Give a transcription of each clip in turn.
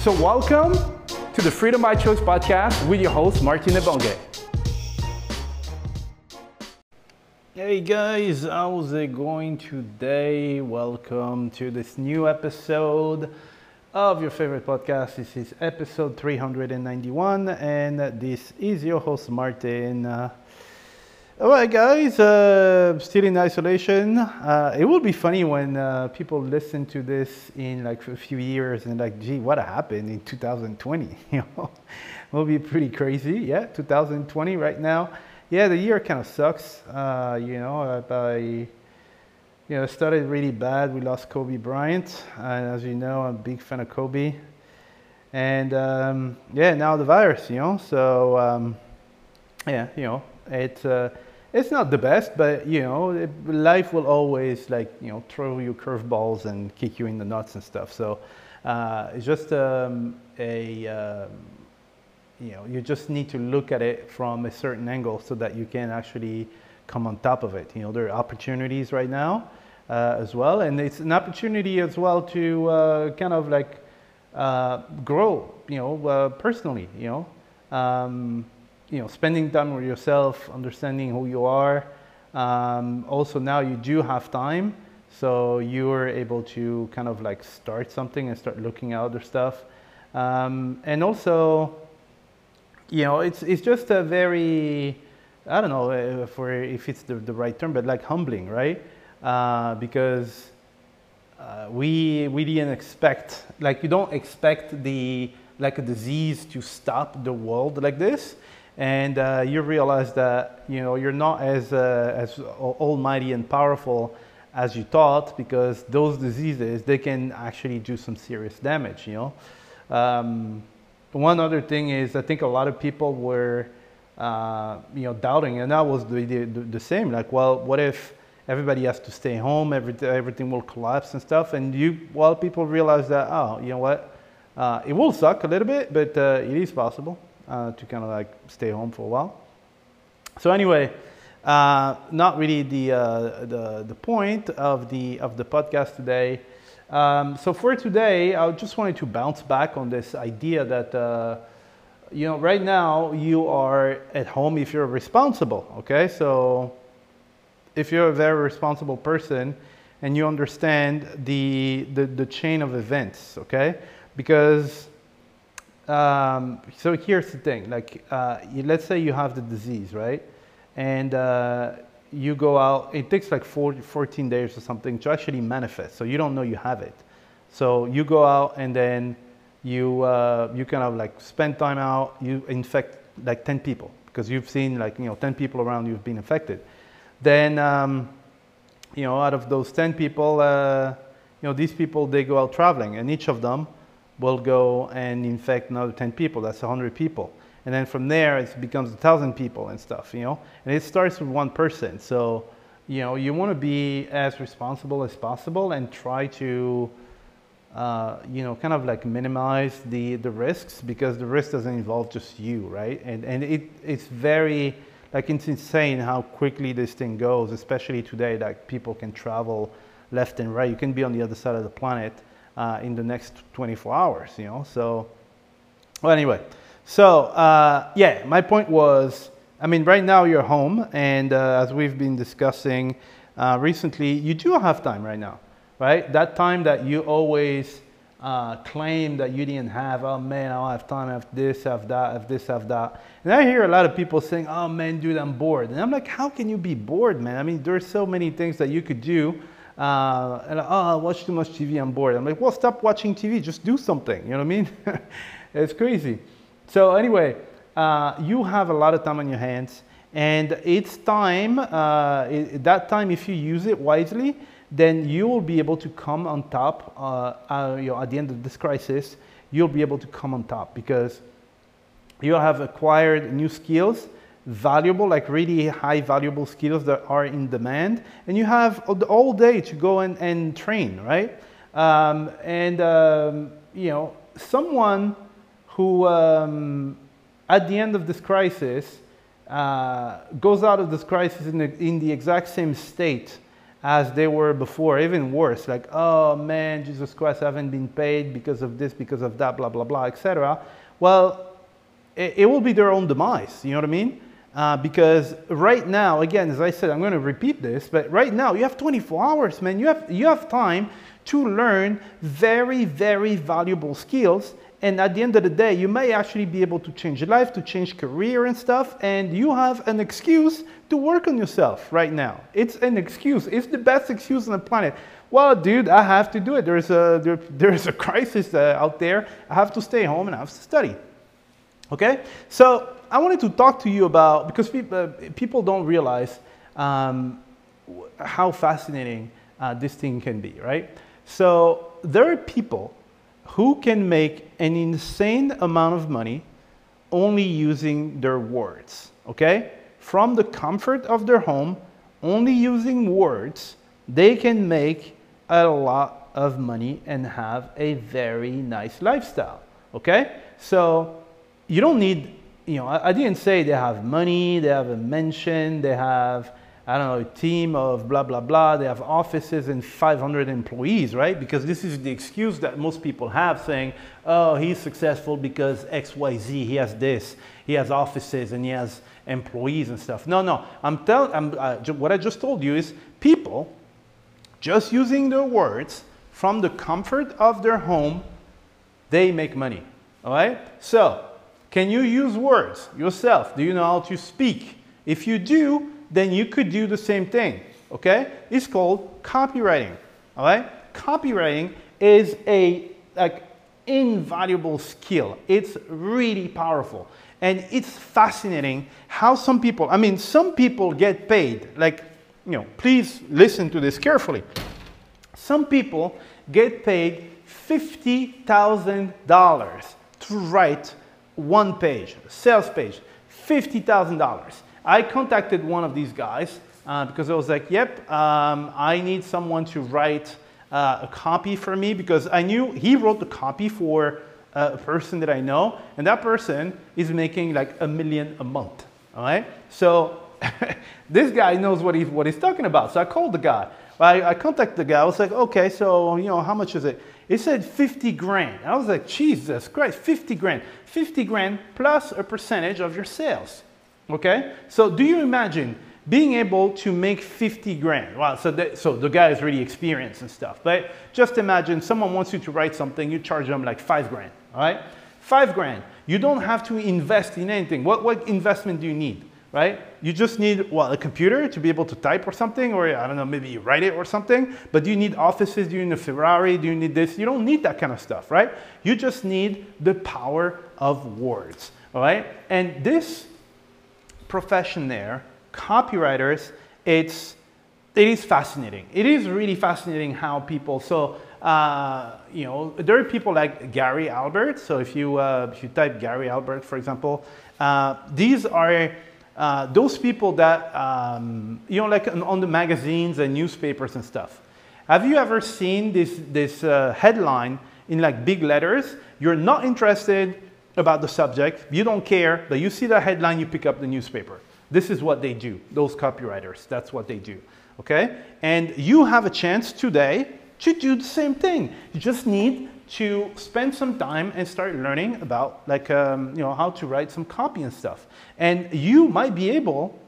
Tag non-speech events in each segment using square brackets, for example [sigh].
So welcome to the Freedom by Choice podcast with your host, Martin Ebonge. Hey guys, how's it going today? Welcome to this new episode of your favorite podcast. This is episode 391, and this is your host, Martin. Uh, all right, guys, uh, still in isolation. Uh, it will be funny when uh, people listen to this in like a few years and like, gee, what happened in 2020? [laughs] You know, will be pretty crazy. Yeah, 2020 right now yeah, the year kind of sucks. Uh, you know, I, you know, started really bad. We lost Kobe Bryant, and as you know, I'm a big fan of Kobe. And um, yeah, now the virus, you know. So um, yeah, you know, it's uh, it's not the best, but you know, life will always like you know throw you curveballs and kick you in the nuts and stuff. So uh, it's just um, a um, you know, you just need to look at it from a certain angle so that you can actually come on top of it. You know, there are opportunities right now uh, as well, and it's an opportunity as well to uh, kind of like uh, grow, you know, uh, personally. You know, um, you know, spending time with yourself, understanding who you are. Um, also, now you do have time, so you're able to kind of like start something and start looking at other stuff, um, and also you know, it's, it's just a very, I don't know uh, for if it's the, the right term, but like humbling, right? Uh, because uh, we, we didn't expect, like you don't expect the, like a disease to stop the world like this. And uh, you realize that, you know, you're not as, uh, as almighty and powerful as you thought because those diseases, they can actually do some serious damage, you know. Um, one other thing is I think a lot of people were, uh, you know, doubting, and that was the, the, the, same. Like, well, what if everybody has to stay home, everything, everything will collapse and stuff? And you, well, people realize that, oh, you know what, uh, it will suck a little bit, but uh, it is possible uh, to kind of like stay home for a while. So anyway, uh, not really the, uh, the, the point of the, of the podcast today. Um, so for today, I just wanted to bounce back on this idea that, uh, you know, right now you are at home if you're responsible, okay? So if you're a very responsible person and you understand the, the, the chain of events, okay? Because, um, so here's the thing, like, uh, let's say you have the disease, right? And uh, you go out, it takes like 14 days or something to actually manifest. So you don't know you have it. So you go out and then you, uh, you kind of like spend time out, you infect like 10 people because you've seen like, you know, 10 people around you've been infected. Then, um, you know, out of those 10 people, uh, you know, these people, they go out traveling and each of them will go and infect another 10 people. That's 100 people. And then from there it becomes thousand people and stuff you know? And it starts with one person. So you know you want to be as responsible as possible and try to uh, you know kind of like minimize the the risks because the risk doesn't involve just you right? And and it it's very like it's insane how quickly this thing goes especially today like people can travel left and right. You can be on the other side of the planet uh, in the next 24 hours you know so well anyway so uh, yeah, my point was, I mean, right now you're home, and uh, as we've been discussing uh, recently, you do have time right now, right? That time that you always uh, claim that you didn't have. Oh man, I don't have time. I have this, I have that, I have this, I have that. And I hear a lot of people saying, "Oh man, dude, I'm bored." And I'm like, "How can you be bored, man? I mean, there's so many things that you could do." Uh, and oh, I watch too much TV. I'm bored. I'm like, "Well, stop watching TV. Just do something." You know what I mean? [laughs] it's crazy. So anyway, uh, you have a lot of time on your hands, and it's time. Uh, it, that time, if you use it wisely then you will be able to come on top uh, uh, you know, at the end of this crisis you'll be able to come on top because you'll have acquired new skills valuable like really high valuable skills that are in demand and you have all day to go and, and train right um, and um, you know someone who um, at the end of this crisis uh, goes out of this crisis in the, in the exact same state as they were before, even worse, like, oh man, Jesus Christ, I haven't been paid because of this, because of that, blah, blah, blah, etc. Well, it, it, will be their own demise, you know what I mean? Uh, because right now, again, as I said, I'm going to repeat this, but right now you have 24 hours, man. You have, you have time to learn very, very valuable skills and at the end of the day, you may actually be able to change life, to change career and stuff, and you have an excuse to work on yourself right now. It's an excuse. It's the best excuse on the planet. Well, dude, I have to do it. There's a, there, there's a [laughs] crisis uh, out there. I have to stay home and I have to study. Okay? So I wanted to talk to you about, because people, uh, people don't realize um, how fascinating uh, this thing can be, right? So there are people who can make an insane amount of money only using their words, okay? From the comfort of their home, only using words, they can make a lot of money and have a very nice lifestyle, okay? So you don't need, you know, I, I didn't say they have money, they have a mansion, they have I don't know, a team of blah, blah, blah. They have offices and 500 employees, right? Because this is the excuse that most people have saying, oh, he's successful because XYZ, he has this, he has offices and he has employees and stuff. No, no, I'm telling, I'm, uh, what I just told you is people just using their words from the comfort of their home, they make money, all right? So, can you use words yourself? Do you know how to speak? If you do, then you could do the same thing, okay? It's called copywriting, all right? Copywriting is a like invaluable skill. It's really powerful. And it's fascinating how some people, I mean, some people get paid, like, you know, please listen to this carefully. Some people get paid $50,000 to write one page, sales page, $50,000. I contacted one of these guys uh, because I was like, yep, um, I need someone to write uh, a copy for me because I knew he wrote the copy for uh, a person that I know, and that person is making like a million a month. All right, so [laughs] this guy knows what he's what he's talking about. So I called the guy. I, I contacted the guy. I was like, okay, so you know how much is it? He said 50 grand. I was like, Jesus Christ, 50 grand. 50 grand plus a percentage of your sales. Okay? So do you imagine being able to make 50 grand? Well, so, that, so the guy is really experienced and stuff. But just imagine someone wants you to write something, you charge them like five grand. All right? Five grand. You don't have to invest in anything. What, what investment do you need? Right? You just need, well, a computer to be able to type or something, or I don't know, maybe you write it or something. But do you need offices? Do you need a Ferrari? Do you need this? You don't need that kind of stuff, right? You just need the power of words. All right? And this profession there, copywriters, it's, it is fascinating. It is really fascinating how people, so, uh, you know, there are people like Gary Halbert. So if you, uh, if you type Gary Halbert, for example, uh, these are uh, those people that, um, you know, like on the magazines and newspapers and stuff. Have you ever seen this, this uh, headline in like big letters? You're not interested, about the subject, you don't care, but you see the headline, you pick up the newspaper. This is what they do, those copywriters, that's what they do, okay? And you have a chance today to do the same thing. You just need to spend some time and start learning about like, um, you know, how to write some copy and stuff. And you might be able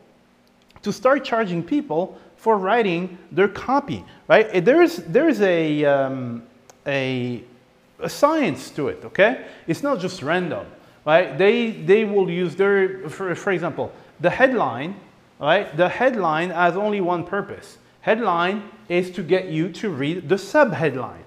to start charging people for writing their copy, right? There's, there's a, um, a a science to it, okay? It's not just random, right? They, they will use their, for, for example, the headline, right? The headline has only one purpose. Headline is to get you to read the sub-headline,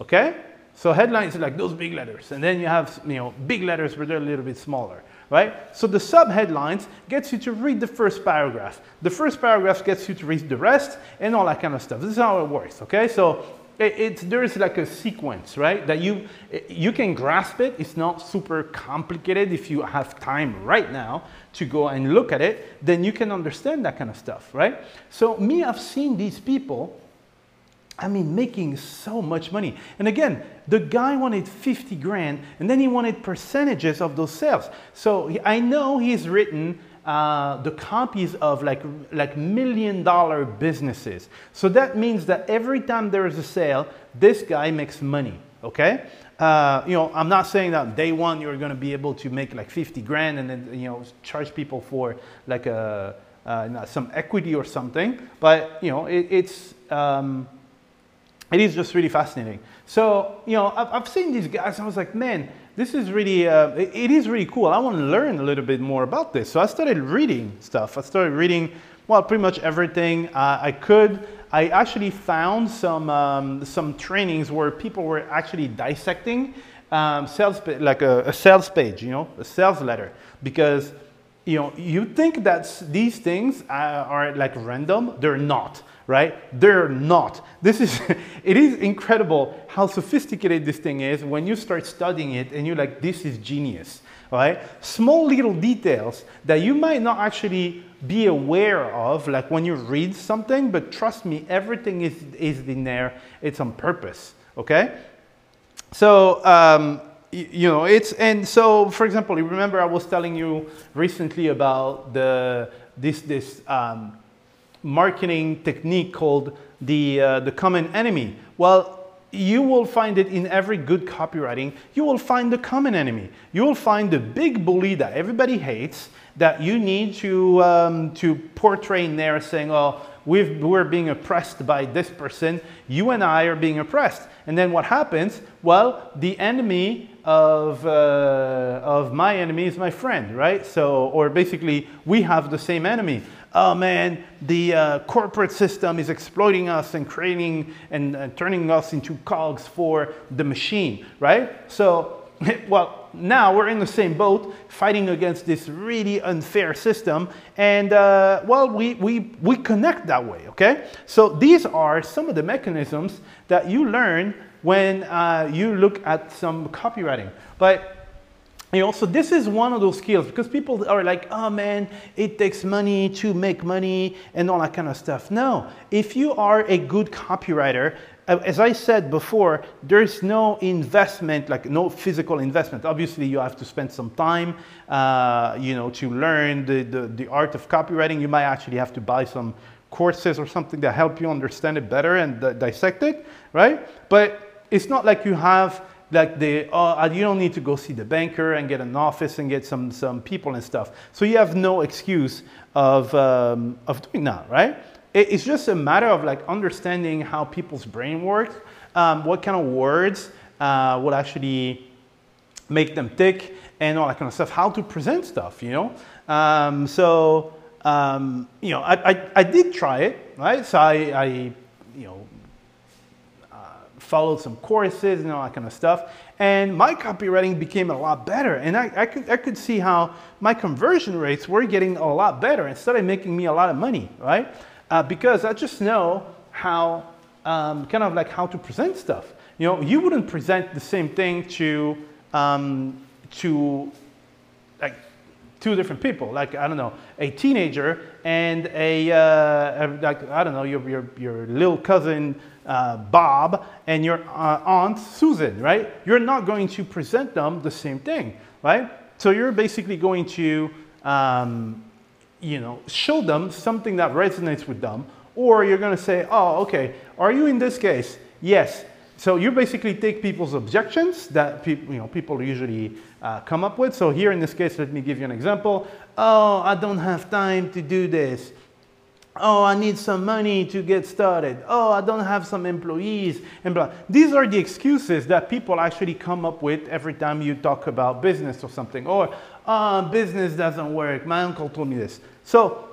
okay? So headlines are like those big letters, and then you have you know big letters but they're a little bit smaller, right? So the subheadlines gets you to read the first paragraph. The first paragraph gets you to read the rest and all that kind of stuff. This is how it works, okay? So it, it's, there's like a sequence, right? That you, you can grasp it. It's not super complicated. If you have time right now to go and look at it, then you can understand that kind of stuff, right? So me, I've seen these people, I mean, making so much money. And again, the guy wanted 50 grand and then he wanted percentages of those sales. So I know he's written uh, the copies of like, like million dollar businesses. So that means that every time there is a sale, this guy makes money, okay? Uh, you know, I'm not saying that day one you're going to be able to make like 50 grand and then, you know, charge people for like a, uh, some equity or something, but, you know, it, it's, um, it is just really fascinating. So, you know, I've, I've seen these guys, I was like, man, this is really, uh, it, it is really cool. I want to learn a little bit more about this. So I started reading stuff. I started reading, well, pretty much everything uh, I could. I actually found some, um, some trainings where people were actually dissecting um, sales, like a, a sales page, you know, a sales letter, because you know, you think that these things uh, are like random. They're not right? They're not. This is, [laughs] it is incredible how sophisticated this thing is when you start studying it and you're like, this is genius, right? Small little details that you might not actually be aware of, like when you read something, but trust me, everything is, is in there. It's on purpose, okay? So, um, you know, it's, and so, for example, you remember I was telling you recently about the, this, this um, marketing technique called the, uh, the common enemy. Well, you will find it in every good copywriting. You will find the common enemy. You will find the big bully that everybody hates that you need to, um, to portray in there saying, oh, we are being oppressed by this person. You and I are being oppressed. And then what happens? Well, the enemy of, uh, of my enemy is my friend, right? So, or basically, we have the same enemy oh man, the uh, corporate system is exploiting us and creating and uh, turning us into cogs for the machine, right? So, [laughs] well, now we're in the same boat fighting against this really unfair system. And uh, well, we, we, we connect that way, okay? So these are some of the mechanisms that you learn when uh, you look at some copywriting. But you know, so this is one of those skills because people are like, oh man, it takes money to make money and all that kind of stuff. No, if you are a good copywriter, uh, as I said before, there's no investment, like no physical investment. Obviously, you have to spend some time, uh, you know, to learn the, the, the art of copywriting. You might actually have to buy some courses or something that help you understand it better and dissect it, right? But it's not like you have like the, uh, you don't need to go see the banker and get an office and get some, some people and stuff. So you have no excuse of, um, of doing that, right? It, it's just a matter of like understanding how people's brain works, um, what kind of words uh, will actually make them tick and all that kind of stuff, how to present stuff, you know? Um, so, um, you know, I, I, I, did try it, right? So I, I you know, followed some courses and all that kind of stuff. And my copywriting became a lot better. And I, I, could, I could see how my conversion rates were getting a lot better and started making me a lot of money, right? Uh, because I just know how, um, kind of like how to present stuff. You know, you wouldn't present the same thing to, um, to like two different people, like, I don't know, a teenager and a, uh, a like, I don't know, your, your, your little cousin uh, Bob and your uh, aunt Susan, right? You're not going to present them the same thing, right? So you're basically going to, um, you know, show them something that resonates with them, or you're going to say, oh, okay, are you in this case? Yes. So you basically take people's objections that people, you know, people usually uh, come up with. So here in this case, let me give you an example. Oh, I don't have time to do this. Oh, I need some money to get started. Oh, I don't have some employees and blah. These are the excuses that people actually come up with every time you talk about business or something. Or, oh, business doesn't work. My uncle told me this. So,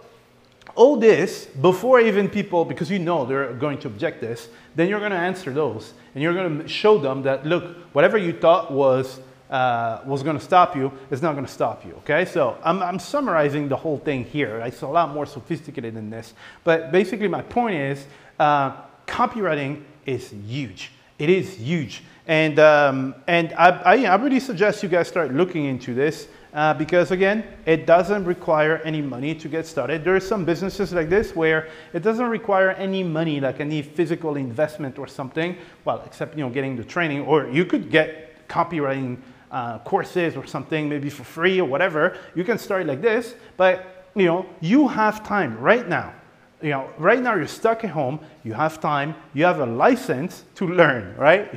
all this before even people, because you know they're going to object this, then you're going to answer those and you're going to show them that look, whatever you thought was uh, was going to stop you is not going to stop you. Okay, so I'm, I'm summarizing the whole thing here. It's a lot more sophisticated than this, but basically my point is uh, copywriting is huge. It is huge, and um, and I, I, I really suggest you guys start looking into this. Uh, because again, it doesn't require any money to get started. There are some businesses like this where it doesn't require any money, like any physical investment or something. Well, except you know getting the training, or you could get copywriting uh, courses or something, maybe for free or whatever, you can start like this. But you know, you have time right now. You know, right now you're stuck at home. You have time. You have a license to learn, right?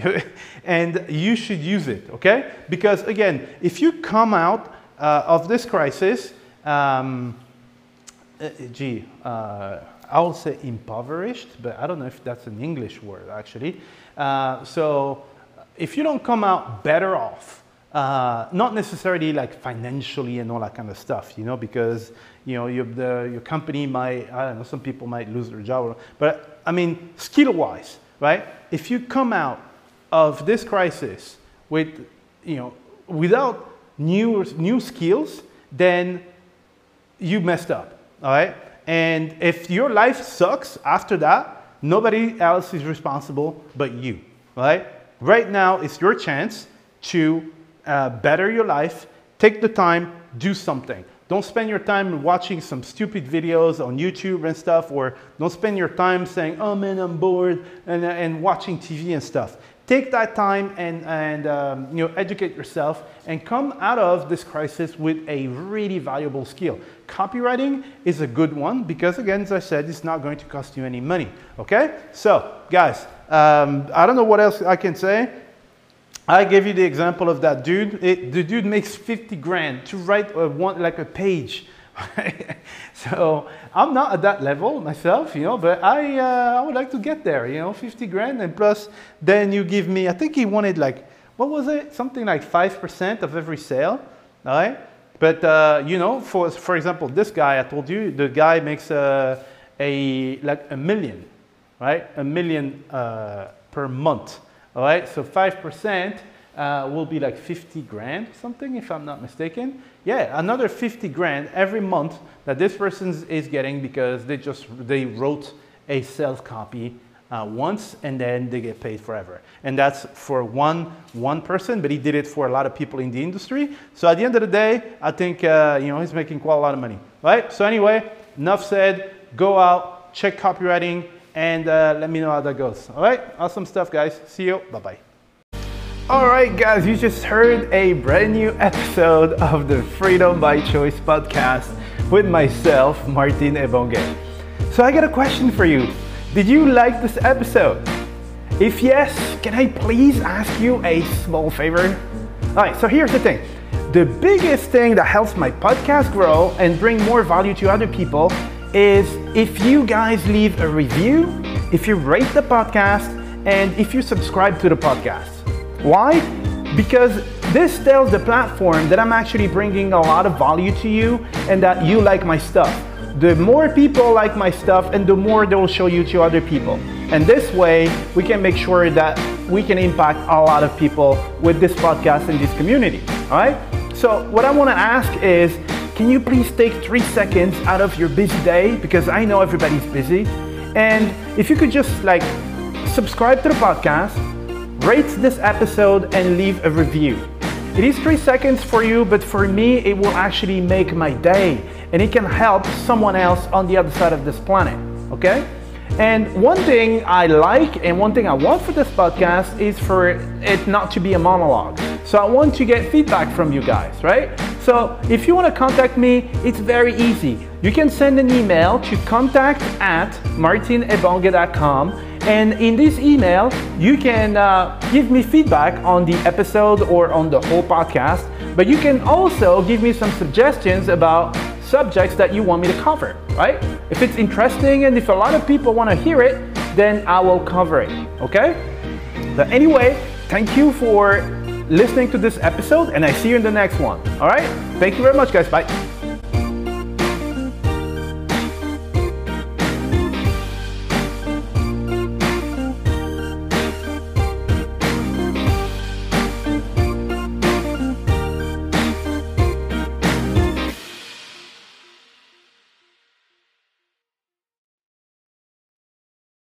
[laughs] and you should use it, okay? Because again, if you come out uh, of this crisis, um, uh, gee, uh, I'll say impoverished, but I don't know if that's an English word actually. Uh, so if you don't come out better off, uh, not necessarily like financially and all that kind of stuff, you know, because you know your, the, your company might I don't know some people might lose their job, but I mean skill-wise, right? If you come out of this crisis with you know without new new skills, then you messed up, all right? And if your life sucks after that, nobody else is responsible but you, right? Right now is your chance to uh, better your life, take the time, do something. Don't spend your time watching some stupid videos on YouTube and stuff, or don't spend your time saying, oh man, I'm bored, and, and watching TV and stuff. Take that time and, and um, you know, educate yourself and come out of this crisis with a really valuable skill. Copywriting is a good one because, again, as I said, it's not going to cost you any money. Okay? So, guys, um, I don't know what else I can say. I gave you the example of that dude. It, the dude makes 50 grand to write a one, like a page. [laughs] so I'm not at that level myself, you know, but I, uh, I would like to get there, you know, 50 grand. And plus, then you give me, I think he wanted like, what was it? Something like 5% of every sale, all right? But, uh, you know, for, for example, this guy, I told you, the guy makes a, a like a million, right? A million uh, per month. All right, so 5% uh, will be like 50 grand, something, if I'm not mistaken. Yeah, another 50 grand every month that this person is getting because they just, they wrote a sales copy uh, once and then they get paid forever. And that's for one, one person, but he did it for a lot of people in the industry. So at the end of the day, I think, uh, you know, he's making quite a lot of money, right? So anyway, enough said, go out, check copywriting, and uh, let me know how that goes. All right, awesome stuff, guys. See you. Bye bye. All right, guys, you just heard a brand new [laughs] episode of the Freedom by Choice podcast with myself, Martin Ebonge. So, I got a question for you. Did you like this episode? If yes, can I please ask you a small favor? All right, so here's the thing. The biggest thing that helps my podcast grow and bring more value to other people is if you guys leave a review, if you rate the podcast, and if you subscribe to the podcast. Why? Because this tells the platform that I'm actually bringing a lot of value to you and that you like my stuff. The more people like my stuff and the more they will show you to other people. And this way, we can make sure that we can impact a lot of people with this podcast and this community. All right? So, what I want to ask is can you please take three seconds out of your busy day? Because I know everybody's busy. And if you could just like subscribe to the podcast, rate this episode, and leave a review. It is three seconds for you, but for me, it will actually make my day and it can help someone else on the other side of this planet. Okay? And one thing I like and one thing I want for this podcast is for it not to be a monologue. So I want to get feedback from you guys, right? So if you want to contact me, it's very easy. You can send an email to contact at martinebonge.com and in this email, you can uh, give me feedback on the episode or on the whole podcast, but you can also give me some suggestions about subjects that you want me to cover, right? If it's interesting and if a lot of people want to hear it, then I will cover it, okay? But anyway, thank you for listening to this episode and I see you in the next one. All right? Thank you very much, guys. Bye.